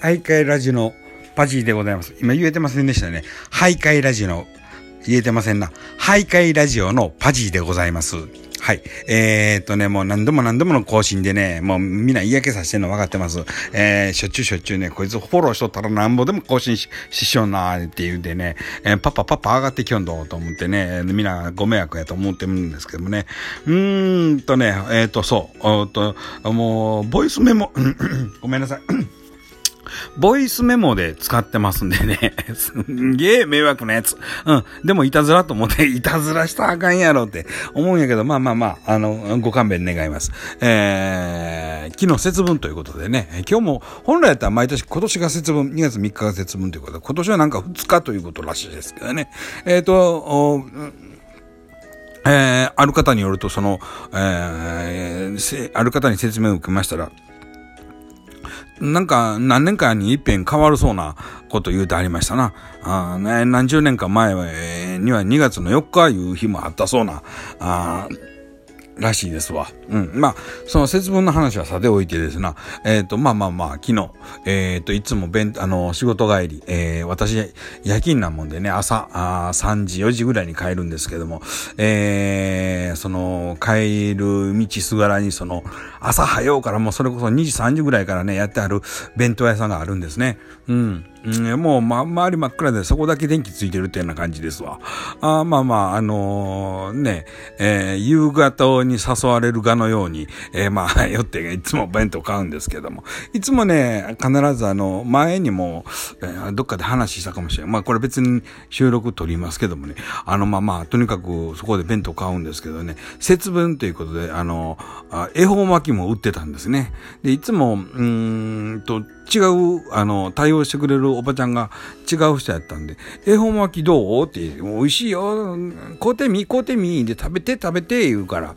徘徊ラジオのパジーでございます。今言えてませんでしたね。徘徊ラジオの、言えてませんな。徘徊ラジオのパジーでございます。はい。えー、っとね、もう何度も何度もの更新でね、もうみんな嫌気させてんの分かってます。えー、しょっちゅうしょっちゅうね、こいつフォローしとったらなんぼでも更新しししようなーって言うんでね、えー、パパパパ上がってきよんどと思ってね、みんなご迷惑やと思ってるんですけどもね。うーんとね、えー、っと、そう、おっと、もう、ボイスメモ、ごめんなさい。ボイスメモで使ってますんでね。すんげえ迷惑なやつ。うん。でも、いたずらと思って、いたずらしたらあかんやろって思うんやけど、まあまあまあ、あの、ご勘弁願います。えー、昨日節分ということでね、今日も、本来やったら毎年、今年が節分、2月3日が節分ということで、今年はなんか2日ということらしいですけどね。えっ、ー、と、えー、ある方によると、その、えー、ある方に説明を受けましたら、なんか何年かに一遍変わるそうなこと言うてありましたな。あ何十年か前には2月の4日いう日もあったそうな。あらしいですわ。うん。まあ、その節分の話はさておいてですな。えっ、ー、と、まあまあまあ、昨日、えっ、ー、と、いつも弁、あの、仕事帰り、えー、私、夜勤なもんでね、朝、あ3時、4時ぐらいに帰るんですけども、えー、その、帰る道すがらに、その、朝早うからもうそれこそ2時、3時ぐらいからね、やってある弁当屋さんがあるんですね。うん。うん、もう、ま、周り真っ暗でそこだけ電気ついてるっていうような感じですわ。あまあまあ、あのー、ね、えー、夕方に誘われるがのように、えー、まあ、よっていつも弁当買うんですけども、いつもね、必ずあの、前にも、えー、どっかで話したかもしれない。まあ、これ別に収録取りますけどもね、あの、まあまあ、とにかくそこで弁当買うんですけどね、節分ということで、あの、あ恵方巻きも売ってたんですね。で、いつも、うーんと、違う、あの、対応してくれるおばちゃんが違う人やったんで、恵方巻きどう？って、美味しいよ。買うてみ、買うてみ。で、食べて、食べて、言うから。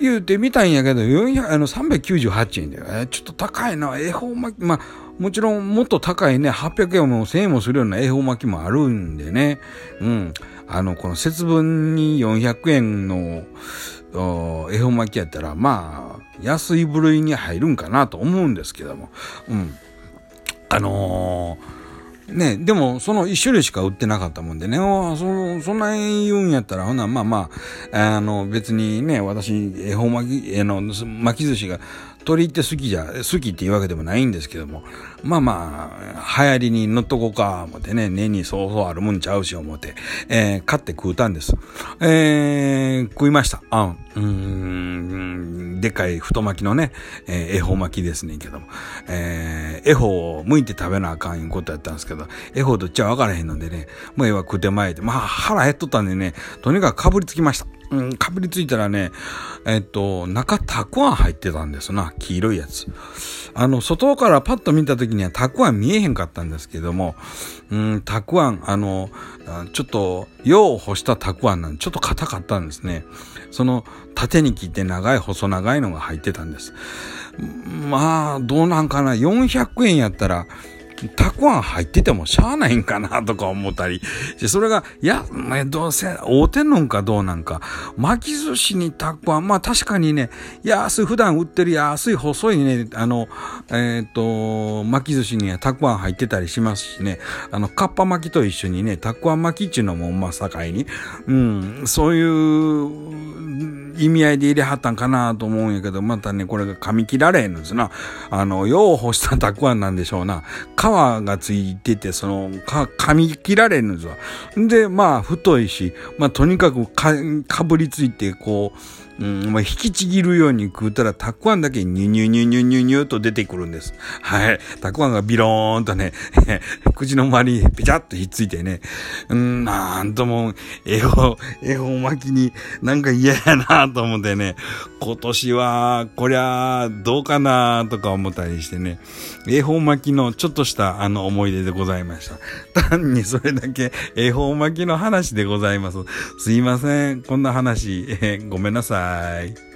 言うてみたんやけど、400、あの、398円で、えちょっと高いな。恵方巻き、まあ、もちろんもっと高いね、800円も1000円もするような恵方巻きもあるんでね。うん。あの、この節分に400円の恵方巻きやったら、まあ、安い部類に入るんかなと思うんですけども。うん。あのー、ね、でも、その一種類しか売ってなかったもんでね、そそんな言うんやったら、ほな、まあまあ、あの、別にね、私、恵方巻き、あの、巻き寿司が鳥って好きじゃ、好きっていうわけでもないんですけども、まあまあ、流行りに乗っとこうか、思ってね、年にそうそうあるもんちゃうし、思って、えー、買って食うたんです。えー、食いました。あうん、でかい太巻きのね、えー、恵方巻きですねけども、えー、恵方を剥いて食べなあかんいうことやったんですけど、恵方どっちは分からへんのでね、もうええわ食うてまえて、まあ腹減っとったんでね、とにかくかぶりつきました。うん、かぶりついたらね、えっと、中たくあん入ってたんですな。黄色いやつ。あの、外からパッと見た時にはたくあん見えへんかったんですけども、うん、たくあん、あの、ちょっと、よう干したたくあんなんで、ちょっと硬かったんですね。その、縦に切って長い、細長いのが入ってたんです。まあ、どうなんかな。400円やったら、たくあん入っててもしゃあないんかなとか思ったり。それが、いや、どうせ、合うてんのんかどうなんか。巻き寿司にたくあん、まあ確かにね、安い、普段売ってる安い細いね、あの、えっ、ー、と、巻き寿司にはたくあん入ってたりしますしね、あの、かっぱ巻きと一緒にね、たくあん巻きっていうのも、まあ、境に、うん、そういう、意味合いで入れはったんかなと思うんやけど、またね、これが噛み切られへんのですな。あの、よう干したたくあんなんでしょうな。皮がついてて、その、か、噛み切られんのですわ。で、まあ、太いし、まあ、とにかくか、かぶりついて、こう、うん、まあ、引きちぎるように食うたら、たくあんだけニュニュニュニュニュニュと出てくるんです。はい。たくあんがビローンとね、口の周りにペチャッとひっついてね、うん、なんとも、恵方、恵方巻きになんか嫌やなと思ってね、今年は、こりゃ、どうかなとか思ったりしてね、恵方巻きのちょっとしたあの思い出でございました。単にそれだけ恵方巻きの話でございます。すいません。こんな話、えー、ごめんなさい。Bye.